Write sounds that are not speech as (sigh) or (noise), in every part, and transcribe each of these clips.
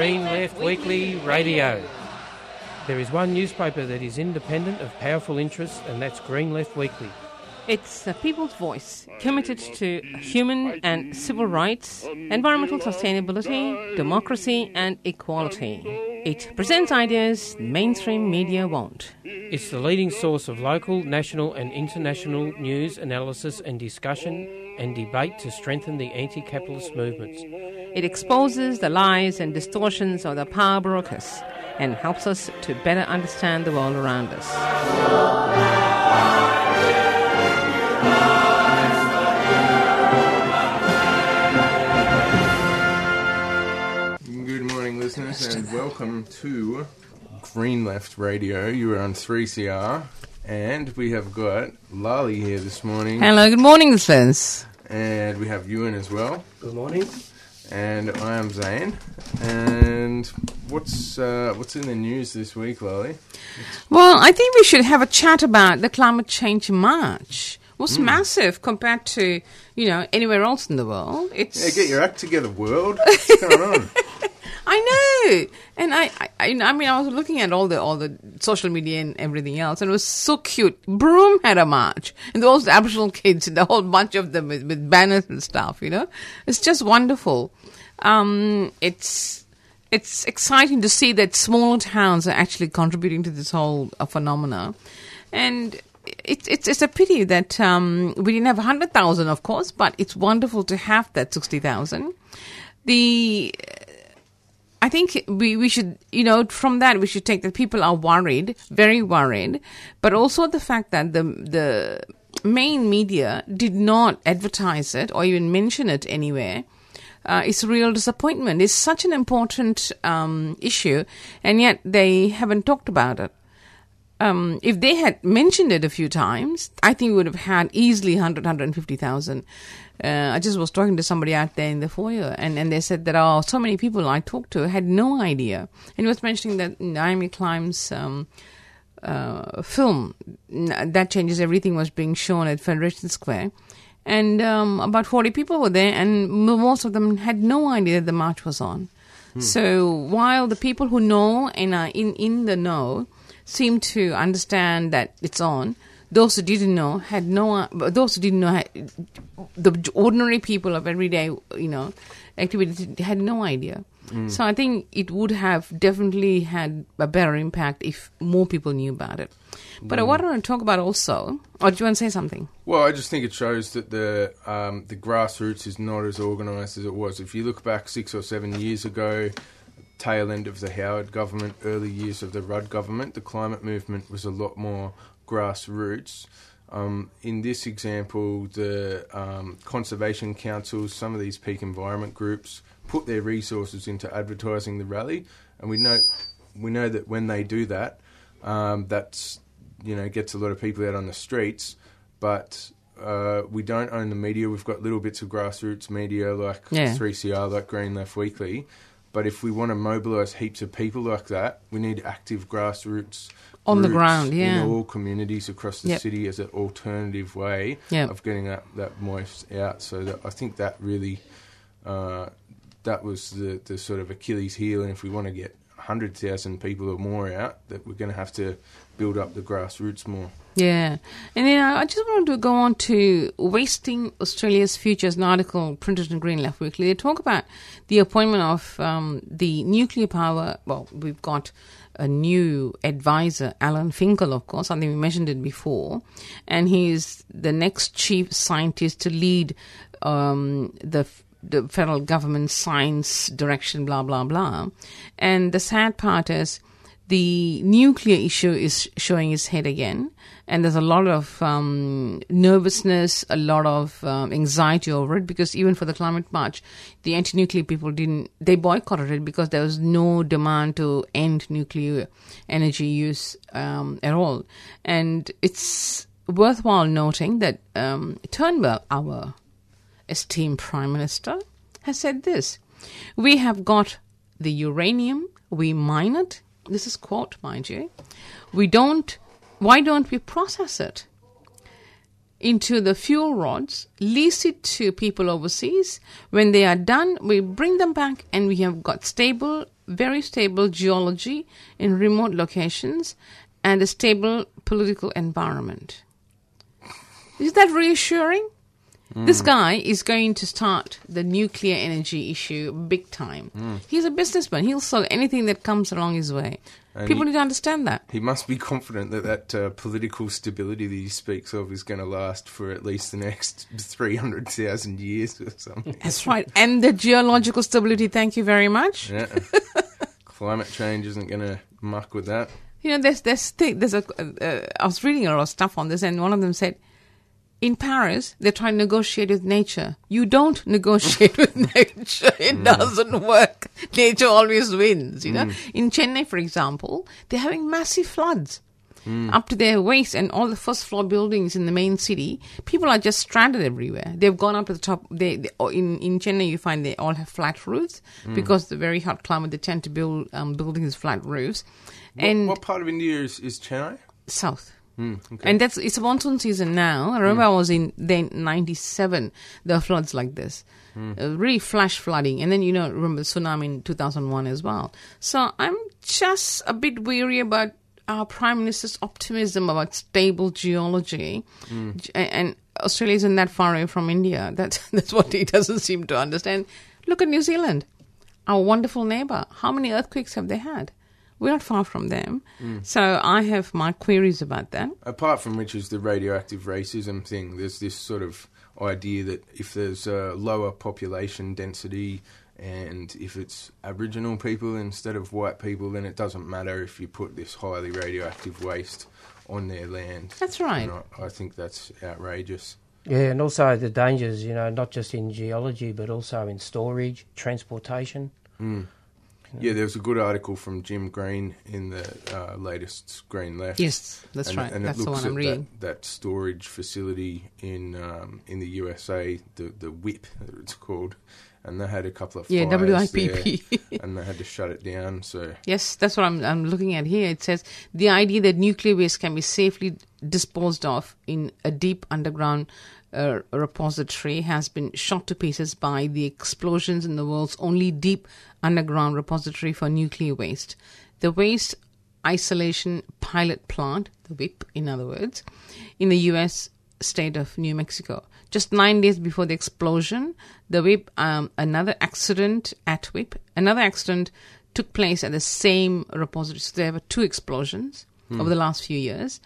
Green Left Weekly Radio. There is one newspaper that is independent of powerful interests, and that's Green Left Weekly. It's the people's voice, committed to human and civil rights, environmental sustainability, democracy, and equality. It presents ideas mainstream media won't. It's the leading source of local, national, and international news, analysis, and discussion and debate to strengthen the anti capitalist movements. It exposes the lies and distortions of the power brokers and helps us to better understand the world around us. Listeners, and welcome to Green Left Radio. You are on 3CR, and we have got Lali here this morning, Hello, good morning, listeners. and we have Ewan as well, Good morning. and I am Zane. And what's uh, what's in the news this week, Lali? Well, I think we should have a chat about the climate change march. It was massive compared to, you know, anywhere else in the world. It's Yeah, get your act together, world. (laughs) What's going on? I know, and I, I, I mean, I was looking at all the all the social media and everything else, and it was so cute. Broome had a march, and those Aboriginal (laughs) kids, a whole bunch of them with, with banners and stuff. You know, it's just wonderful. Um, it's it's exciting to see that smaller towns are actually contributing to this whole uh, phenomena, and. It's it's it's a pity that um, we didn't have hundred thousand, of course, but it's wonderful to have that sixty thousand. The I think we, we should, you know, from that we should take that people are worried, very worried, but also the fact that the the main media did not advertise it or even mention it anywhere. Uh, it's a real disappointment. It's such an important um, issue, and yet they haven't talked about it. Um, if they had mentioned it a few times, I think we would have had easily 100, 150,000. Uh, I just was talking to somebody out there in the foyer, and, and they said that oh, so many people I talked to had no idea. And he was mentioning that Naomi Klein's um, uh, film, That Changes Everything, was being shown at Federation Square. And um, about 40 people were there, and most of them had no idea that the march was on. So while the people who know and are in, in the know seem to understand that it's on, those who didn't know had no. Those who didn't know, had, the ordinary people of everyday, you know, activity had no idea. So I think it would have definitely had a better impact if more people knew about it. But what I want to talk about also, or do you want to say something? Well, I just think it shows that the um, the grassroots is not as organised as it was. If you look back six or seven years ago, tail end of the Howard government, early years of the Rudd government, the climate movement was a lot more grassroots. Um, in this example, the um, conservation councils, some of these peak environment groups, put their resources into advertising the rally, and we know we know that when they do that, um, that's you know gets a lot of people out on the streets, but uh, we don't own the media. We've got little bits of grassroots media like Yeah. 3CR, like Green Left Weekly. But if we want to mobilise heaps of people like that, we need active grassroots On the ground, yeah. in all communities across the Yep. city as an alternative way of getting that that voice out. So that, I think that really uh, that was the the sort of Achilles heel. And if we want to get hundred thousand people or more out, that we're going to have to build up the grassroots more. Yeah. And then uh, I just wanted to go on to Wasting Australia's Futures, an article printed in Green Left Weekly. They talk about the appointment of um, the nuclear power. Well, we've got a new advisor, Alan Finkel, of course. I think we mentioned it before. And he's the next chief scientist to lead um, the the federal government science direction, blah, blah, blah. And the sad part is the nuclear issue is showing its head again. And there's a lot of um, nervousness, a lot of um, anxiety over it because even for the climate march, the anti nuclear people didn't, they boycotted it because there was no demand to end nuclear energy use um, at all. And it's worthwhile noting that um, Turnbull, our esteemed Prime Minister, has said this We have got the uranium, we mine it. This is quote, mind you. We don't, why don't we process it into the fuel rods, lease it to people overseas? When they are done, we bring them back and we have got stable, very stable geology in remote locations and a stable political environment. Is that reassuring? This guy is going to start the nuclear energy issue big time. Hmm. He's a businessman. He'll sell anything that comes along his way. And People he- need to understand that. He must be confident that that uh, political stability that he speaks of is going to last for at least the next (laughs) 300,000 years or something. That's right. And the geological stability, thank you very much. Yeah. (laughs) Climate change isn't going to muck with that. You know, there's there's there's a. Uh, I was reading a lot of stuff on this, and one of them said, in Paris, they're trying to negotiate with nature. You don't (laughs) negotiate with nature; it mm. doesn't work. Nature always wins. You know, mm. in Chennai, for example, they're having massive floods. Mm. Up to their waist, and all the first floor buildings in the main city, people are just stranded everywhere. They've gone up to the top. They, they oh, in in Chennai, you find they all have flat roofs because the very hot climate. They tend to build um, buildings with flat roofs, What, and what part of India is, is Chennai? south. Mm, okay. And that's it's a monsoon season now. I remember I was in then '97. There were floods like this, uh, really flash flooding, and then you know remember the tsunami in 2001 as well. So I'm just a bit weary about our prime minister's optimism about stable geology, J- and Australia isn't that far away from India. (laughs) That's that's what he doesn't seem to understand. Look at New Zealand, our wonderful neighbor. How many earthquakes have they had? We're not far from them. Hmm. So I have my queries about that. Apart from which is the radioactive racism thing, there's this sort of idea that if there's a lower population density and if it's Aboriginal people instead of white people, then it doesn't matter if you put this highly radioactive waste on their land. That's right. I, I think that's outrageous. Yeah, and also the dangers, you know, not just in geology, but also in storage, transportation. Hmm. Yeah, there was a good article from Jim Green in the uh, latest Green Left. Yes, that's and, right. And That's it the looks one I'm reading. That, that storage facility in um, in the USA, the the WIPP, it's called, and they had a couple of Yeah, fires WIPP. there, (laughs) and they had to shut it down. So Yes, that's what I'm, I'm looking at here. It says the idea that nuclear waste can be safely disposed of in a deep underground uh, repository has been shot to pieces by the explosions in the world's only deep underground repository for nuclear waste. The Waste Isolation Pilot Plant, the WIPP in other words, in the US state of New Mexico. Just nine days before the explosion, the WIPP, um, another accident at WIPP, another accident took place at the same repository. So there were two explosions over the last few years.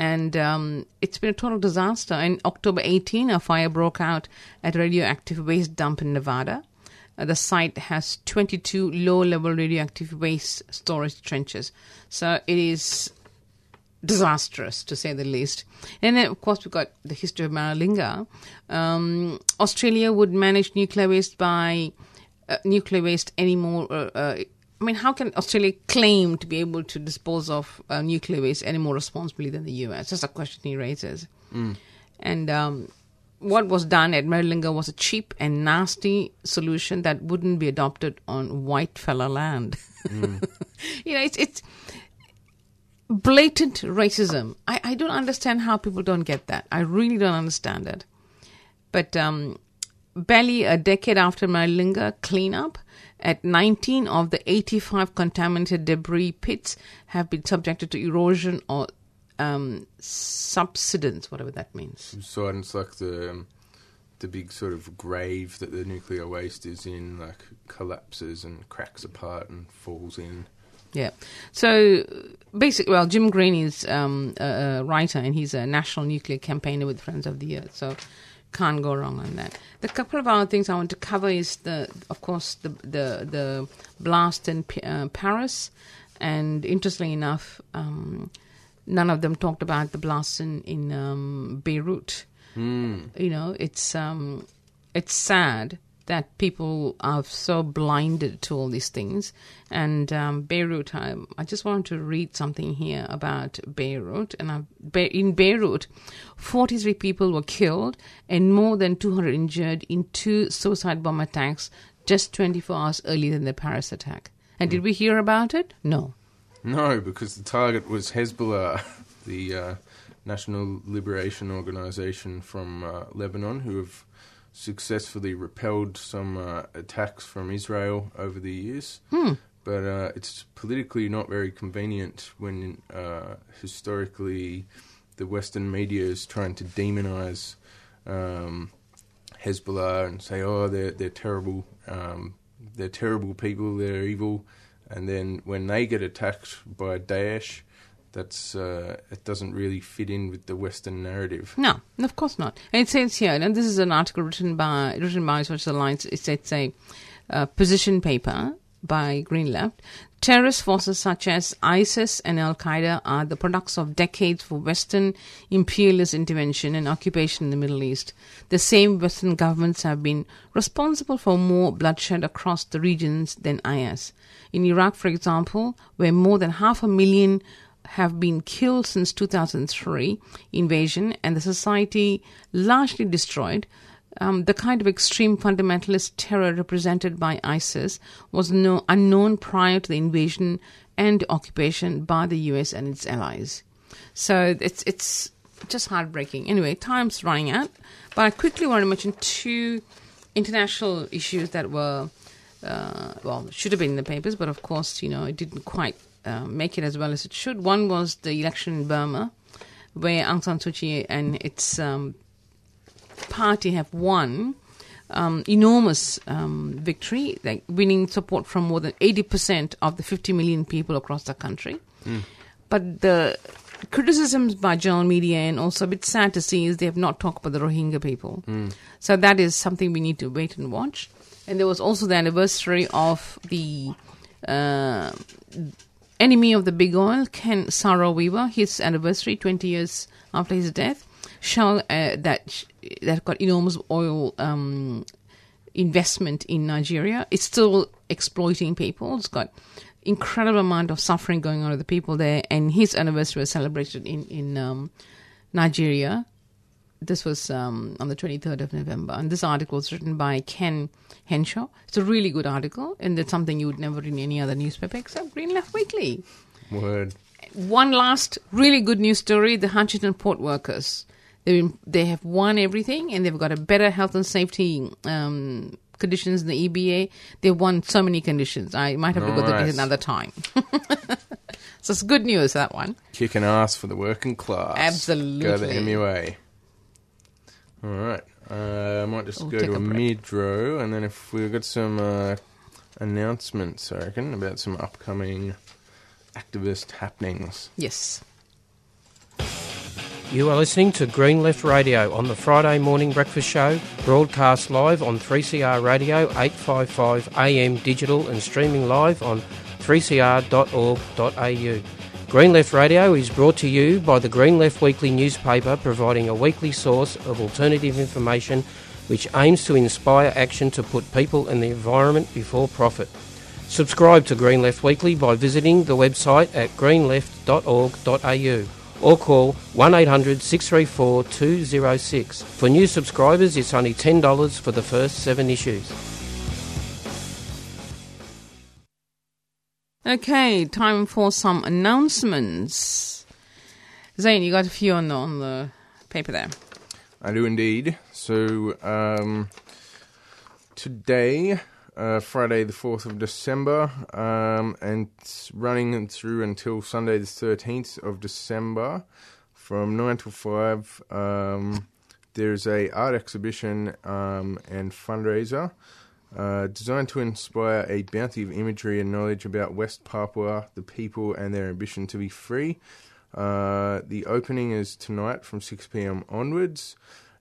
And um, it's been a total disaster. In October 18, a fire broke out at a radioactive waste dump in Nevada. Uh, the site has 22 low level radioactive waste storage trenches. So it is disastrous to say the least. And then, of course, we've got the history of Maralinga. Um, Australia would manage nuclear waste by uh, nuclear waste anymore. Uh, uh, I mean, how can Australia claim to be able to dispose of uh, nuclear waste any more responsibly than the US? That's a question he raises. And um, what was done at Maralinga was a cheap and nasty solution that wouldn't be adopted on white fella land. (laughs) you know, it's it's blatant racism. I, I don't understand how people don't get that. I really don't understand it. But um, barely a decade after Maralinga cleanup, at 19 of the 85 contaminated debris pits have been subjected to erosion or um, subsidence, whatever that means. subsidence, like the um, the big sort of grave that the nuclear waste is in, like collapses and cracks apart and falls in. Yeah. So basically, well, Jim Green is um, a, a writer and he's a national nuclear campaigner with Friends of the Earth. So can't go wrong on that. The couple of other things I want to cover is the, of course, the the the blast in P- uh, Paris, and interestingly enough, um, none of them talked about the blast in in um, Beirut. You know, it's um, it's sad that people are so blinded to all these things. And um, Beirut, I, I just wanted to read something here about Beirut. And I, Be- in Beirut, 43 people were killed and more than 200 injured in two suicide bomb attacks just 24 hours earlier than the Paris attack. And did we hear about it? No. No, because the target was Hezbollah, (laughs) the uh, National Liberation Organization from uh, Lebanon, who have successfully repelled some uh, attacks from Israel over the years. but uh, it's politically not very convenient when uh, historically the Western media is trying to demonize um, Hezbollah and say, "Oh, they're they're terrible, um, they're terrible people, they're evil," and then when they get attacked by Daesh, that's uh, it doesn't really fit in with the Western narrative. No, of course not. And it says here, and this is an article written by written by Socialist Alliance. It's, it's a uh, position paper by Green Left. Terrorist forces such as ISIS and Al Qaeda are the products of decades of Western imperialist intervention and occupation in the Middle East. The same Western governments have been responsible for more bloodshed across the regions than IS. In Iraq, for example, where more than half a million have been killed since 2003 invasion and the society largely destroyed, um, the kind of extreme fundamentalist terror represented by ISIS was no, unknown prior to the invasion and occupation by the US and its allies. So it's it's just heartbreaking. Anyway, time's running out, but I quickly want to mention two international issues that were uh, well should have been in the papers, but of course you know it didn't quite uh, make it as well as it should. One was the election in Burma, where Aung San Suu Kyi and its um, party have won um, enormous um, victory, like winning support from more than 80% of the 50 million people across the country. But the criticisms by general media and also a bit sad to see is they have not talked about the Rohingya people. So that is something we need to wait and watch. And there was also the anniversary of the uh, enemy of the big oil, Ken Saro-Wiwa, his anniversary, 20 years after his death. Shell uh, that that got enormous oil um, investment in Nigeria. It's still exploiting people. It's got incredible amount of suffering going on with the people there. And his anniversary was celebrated in in um, Nigeria. This was um, on the 23rd of November. And this article was written by Ken Henshaw. It's a really good article, and it's something you would never read in any other newspaper except Green Left Weekly. Word. One last really good news story the Hutchison port workers. They they have won everything, and they've got a better health and safety um, conditions in the EBA. They've won so many conditions. I might have to go Nice. this another time. (laughs) so it's good news that one. Kicking ass for the working class. Absolutely. Go the MUA. All right. Uh, I might just We'll go take to a a break. mid row, and then if we've got some uh, announcements, I reckon, about some upcoming activist happenings. Yes. You are listening to Green Left Radio on the Friday morning breakfast show, broadcast live on 3CR Radio 855 AM digital and streaming live on 3cr.org.au. Green Left Radio is brought to you by the Green Left Weekly newspaper, providing a weekly source of alternative information which aims to inspire action to put people and the environment before profit. Subscribe to Green Left Weekly by visiting the website at greenleft.org.au or call 1800 634 206. For new subscribers, it's only $10 for the first seven issues. Okay, time for some announcements. Zane, you got a few on the, on the paper there. I do indeed. So um, today, uh, Friday the fourth of December, um, and running through until Sunday the thirteenth of December, from nine to five. Um, there's a art exhibition um, and fundraiser. Uh, designed to inspire a bounty of imagery and knowledge about West Papua, the people, and their ambition to be free. Uh, the opening is tonight from 6 pm onwards,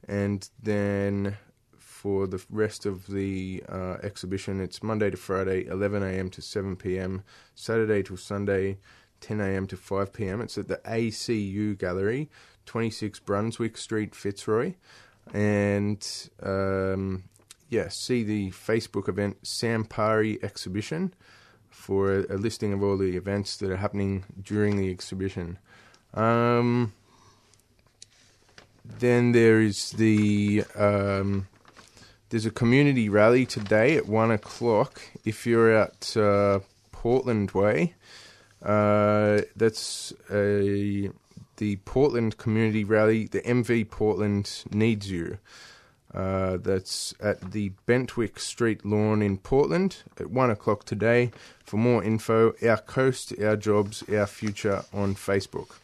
and then for the rest of the uh, exhibition, it's Monday to Friday, 11 am to 7 pm, Saturday to Sunday, 10 am to 5 pm. It's at the ACU Gallery, 26 Brunswick Street, Fitzroy. And um, yeah, see the Facebook event Sampari Exhibition for a, a listing of all the events that are happening during the exhibition. Um, then there is the um, there's a community rally today at one o'clock. If you're at uh, Portland Way, uh, that's a the Portland Community Rally. The MV Portland needs you. Uh, that's at the Bentinck Street lawn in Portland at 1 o'clock today. For more info, Our Coast, Our Jobs, Our Future on Facebook.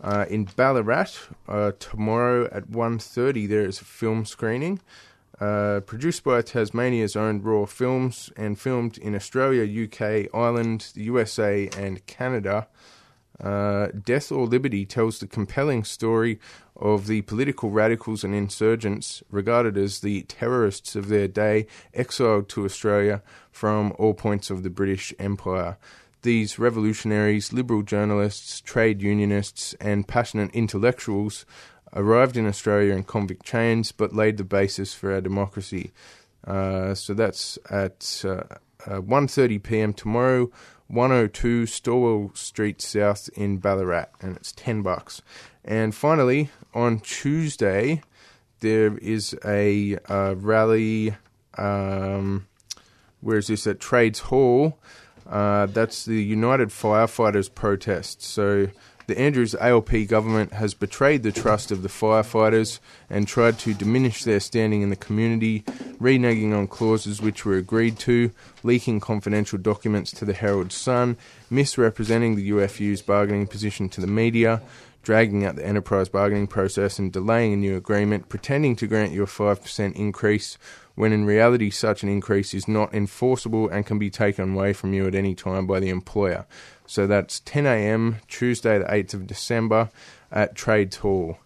Uh, in Ballarat, uh, tomorrow at 1.30 there is a film screening. Uh, produced by Tasmania's own Raw Films and filmed in Australia, UK, Ireland, the USA, and Canada. Uh, Death or Liberty tells the compelling story of the political radicals and insurgents regarded as the terrorists of their day, exiled to Australia from all points of the British Empire. These revolutionaries, liberal journalists, trade unionists, and passionate intellectuals arrived in Australia in convict chains but laid the basis for our democracy. Uh, so that's at uh, uh, 1.30 p.m. tomorrow 102 Stawell Street South in Ballarat, and it's 10 bucks. And finally, on Tuesday, there is a uh, rally. Um, where is this? At Trades Hall. Uh, that's the United Firefighters protest. So the Andrews ALP government has betrayed the trust of the firefighters and tried to diminish their standing in the community, reneging on clauses which were agreed to, leaking confidential documents to the Herald Sun, misrepresenting the UFU's bargaining position to the media, dragging out the enterprise bargaining process and delaying a new agreement, pretending to grant you a 5% increase when in reality such an increase is not enforceable and can be taken away from you at any time by the employer. So that's 10 a.m. Tuesday, the 8th of December at Trades Hall.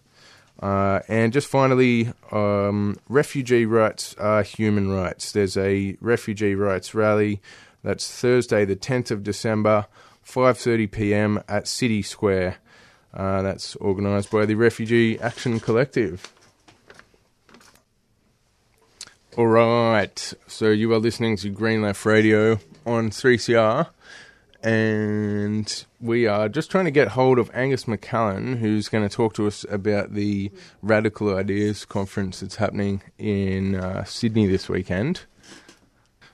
Uh, and just finally, um, refugee rights are human rights. There's a refugee rights rally. That's Thursday, the 10th of December, 5:30 p.m. at City Square. Uh, that's organised by the Refugee Action Collective. All right, so you are listening to Green Left Radio on 3CR and we are just trying to get hold of Angus McCallan, who's going to talk to us about the Radical Ideas conference that's happening in uh, Sydney this weekend.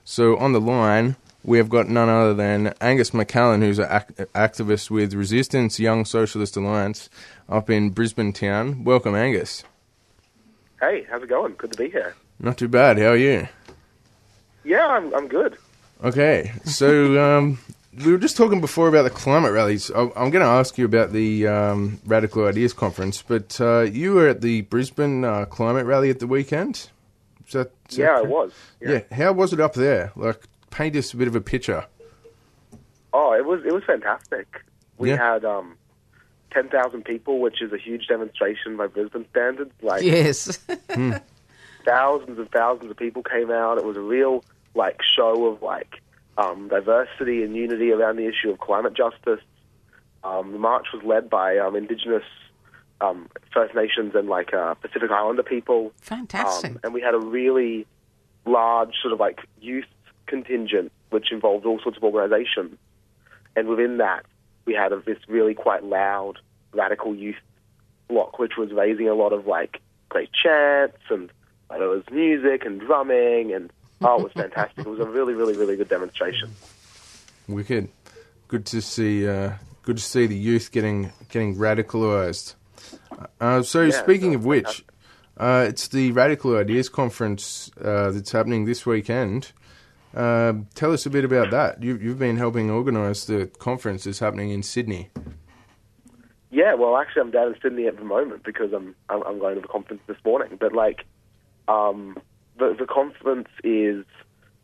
So on the line, we have got none other than Angus McCallan, who's an act- activist with Resistance Young Socialist Alliance up in Brisbane town. Welcome, Angus. Hey, how's it going? Good to be here. Not too bad. How are you? Yeah, I'm I'm good. Okay, so (laughs) um, we were just talking before about the climate rallies. I'm going to ask you about the um, Radical Ideas conference, but uh, you were at the Brisbane uh, climate rally at the weekend. Is that, is yeah, I was. Yeah. yeah. How was it up there? Like, paint us a bit of a picture. Oh, it was it was fantastic. We yeah. had um, ten thousand people, which is a huge demonstration by Brisbane standards. Like, yes, (laughs) hmm. thousands and thousands of people came out. It was a real like show of like um, diversity and unity around the issue of climate justice. Um, the march was led by um, Indigenous um, First Nations and like uh, Pacific Islander people. Fantastic. Um, and we had a really large sort of like youth contingent, which involved all sorts of organizations. And within that, we had a, this really quite loud radical youth block, which was raising a lot of like great chants and like, there was music and drumming and Oh, it was fantastic. it was a really, really, really good demonstration. Wicked. Good to see. Uh, good to see the youth getting getting radicalised. Uh, so, yeah, speaking of which, uh, it's the Radical Ideas Conference uh, that's happening this weekend. Uh, tell us a bit about that. You, have been helping organise the conference that's happening in Sydney. Yeah, well, actually, I'm down in Sydney at the moment because I'm I'm, I'm going to the conference this morning. But like, um, the, the conference is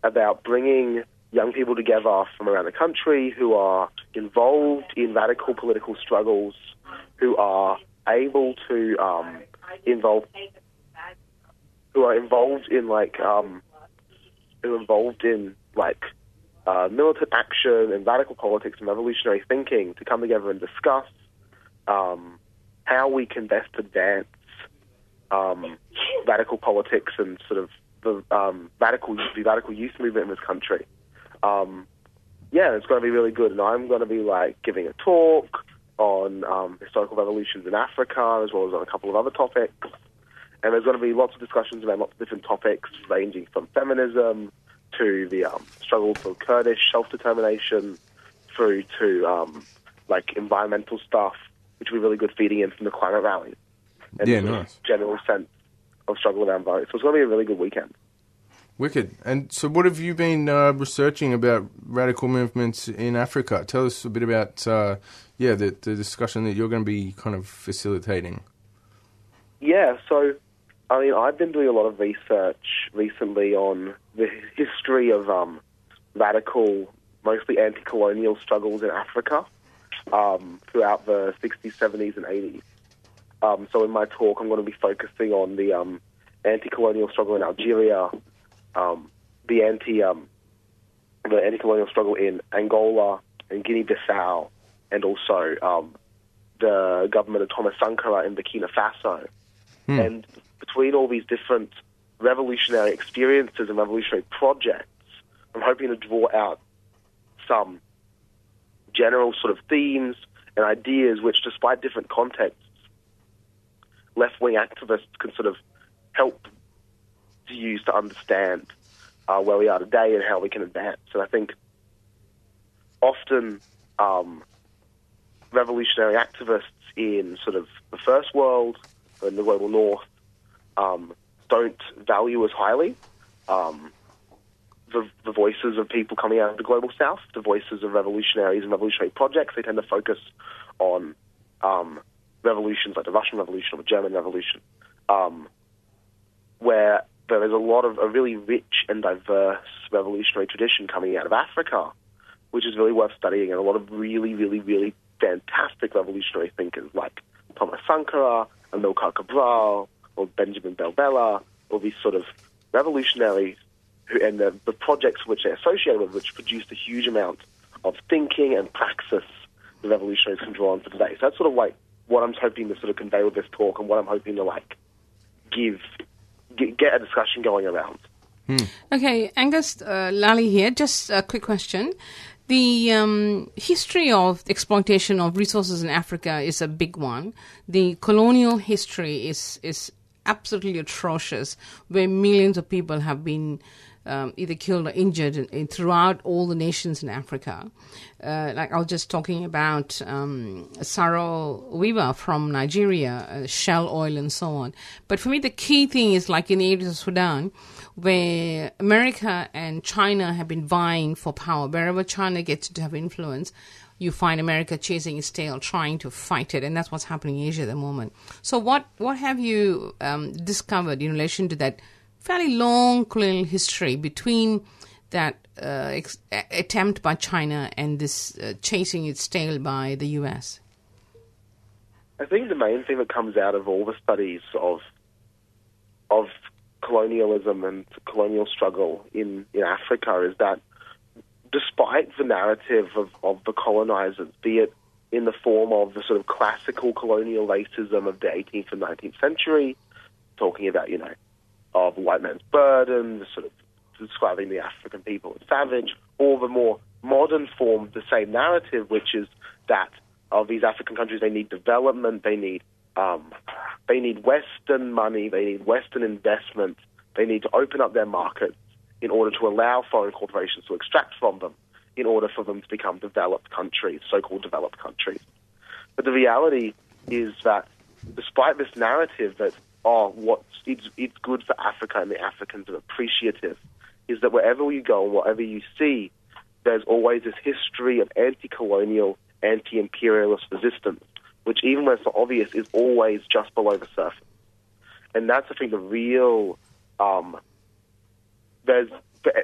about bringing young people together from around the country who are involved in radical political struggles, who are able to um, involve, who are involved in like, um, who are involved in like uh, militant action and radical politics and revolutionary thinking to come together and discuss um, how we can best advance um, radical politics and sort of the um, radical the radical youth movement in this country. Um, yeah, it's going to be really good, and I'm going to be like giving a talk on um, historical revolutions in Africa, as well as on a couple of other topics. And there's going to be lots of discussions about lots of different topics, ranging from feminism to the um, struggle for Kurdish self-determination, through to um, like environmental stuff, which will be really good feeding in from the climate rallies. And yeah, nice. General sense of struggle around vote. So it's going to be a really good weekend. Wicked. And so, what have you been uh, researching about radical movements in Africa? Tell us a bit about, uh, yeah, the, the discussion that you're going to be kind of facilitating. Yeah, so I mean, I've been doing a lot of research recently on the history of um, radical, mostly anti-colonial struggles in Africa um, throughout the 60s, 70s, and 80s. Um, so in my talk, I'm going to be focusing on the um, anti-colonial struggle in Algeria, um, the anti um, the anti-colonial struggle in Angola and Guinea-Bissau, and also um, the government of Thomas Sankara in Burkina Faso. And between all these different revolutionary experiences and revolutionary projects, I'm hoping to draw out some general sort of themes and ideas which, despite different contexts, left wing activists can sort of help to use to understand uh, where we are today and how we can advance. And I think often um, revolutionary activists in sort of the first world and the global north um, don't value as highly um, the, the voices of people coming out of the global south, the voices of revolutionaries and revolutionary projects. They tend to focus on um, revolutions like the Russian Revolution or the German Revolution, um, where there is a lot of a really rich and diverse revolutionary tradition coming out of Africa, which is really worth studying, and a lot of really, really, really fantastic revolutionary thinkers like Thomas Sankara, Amilcar Cabral, or Benjamin Belbella, or these sort of revolutionaries who, and the, the projects which they're associated with, which produced a huge amount of thinking and praxis the revolutionaries can draw on for today. So that's sort of like what I'm hoping to sort of convey with this talk, and what I'm hoping to like give get, get a discussion going around. Okay, Angus uh, Lally here. Just a quick question. The um, history of exploitation of resources in Africa is a big one. The colonial history is is absolutely atrocious, where millions of people have been um, either killed or injured in, in, throughout all the nations in Africa. Uh, like I was just talking about um, Saro Wiwa from Nigeria, uh, Shell oil, and so on. But for me, the key thing is like in the areas of Sudan, where America and China have been vying for power. Wherever China gets to have influence, you find America chasing its tail, trying to fight it, and that's what's happening in Asia at the moment. So, what what have you um, discovered in relation to that fairly long colonial history between that uh, ex- attempt by China and this uh, chasing its tail by the U.S.? I think the main thing that comes out of all the studies of of colonialism and colonial struggle in, in Africa is that despite the narrative of, of the colonizers, be it in the form of the sort of classical colonial racism of the 18th and 19th century, talking about, you know, of white man's burden, sort of describing the African people as savage, or the more modern form of the same narrative, which is that of these African countries, they need development, they need um, they need Western money, they need Western investment, they need to open up their markets in order to allow foreign corporations to extract from them, in order for them to become developed countries, so-called developed countries. But the reality is that despite this narrative that oh, what's it's, it's good for Africa and the Africans are appreciative, is that wherever you go and whatever you see, there's always this history of anti-colonial, anti-imperialist resistance, which even when it's not obvious is always just below the surface. And that's, I think, the real, um, there's,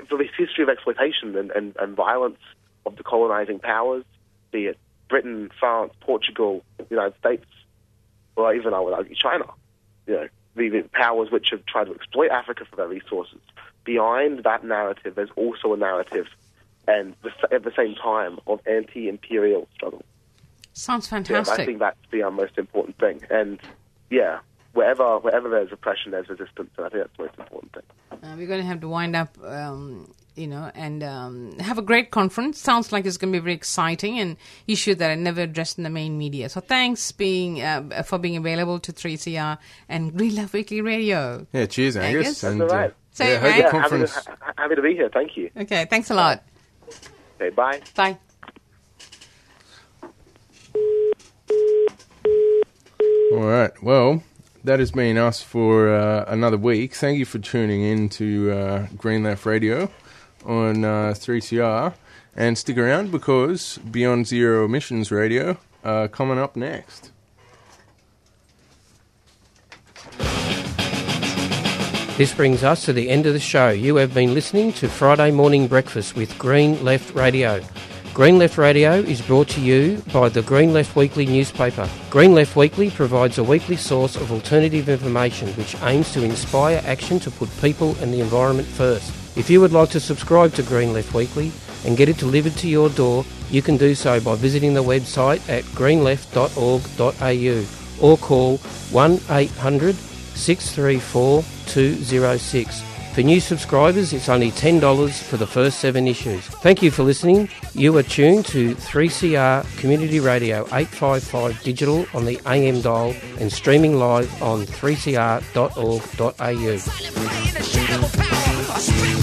for this history of exploitation and, and, and violence of the colonizing powers, be it Britain, France, Portugal, the United States, or even I would argue China, you know, the, the powers which have tried to exploit Africa for their resources. Behind that narrative, there's also a narrative, and the, at the same time, of anti-imperial struggle. Sounds Yeah, fantastic. I think that's the uh, most important thing. And yeah, wherever wherever there's oppression, there's resistance, and I think that's the most important thing. Uh, we're going to have to wind up, um, you know, and um, have a great conference. Sounds like it's going to be very exciting and issue that I never addressed in the main media. So thanks being uh, for being available to 3CR and Green Left Weekly Radio. Yeah, cheers, Angus. Angus? And, That's all right. Say yeah, it, hope mate. the Yeah, happy conference. to, happy to be here. Thank you. Okay, thanks a lot. Okay, bye. Bye. All right. Well, that has been us for uh, another week. Thank you for tuning in to uh, Green Left Radio on uh, 3CR. And stick around because Beyond Zero Emissions Radio uh, coming up next. This brings us to the end of the show. You have been listening to Friday Morning Breakfast with Green Left Radio. Green Left Radio is brought to you by the Green Left Weekly newspaper. Green Left Weekly provides a weekly source of alternative information which aims to inspire action to put people and the environment first. If you would like to subscribe to Green Left Weekly and get it delivered to your door, you can do so by visiting the website at greenleft.org.au or call 1 800 634 206. For new subscribers, it's only $10 for the first seven issues. Thank you for listening. You are tuned to 3CR Community Radio 855 Digital on the AM dial and streaming live on 3cr.org.au.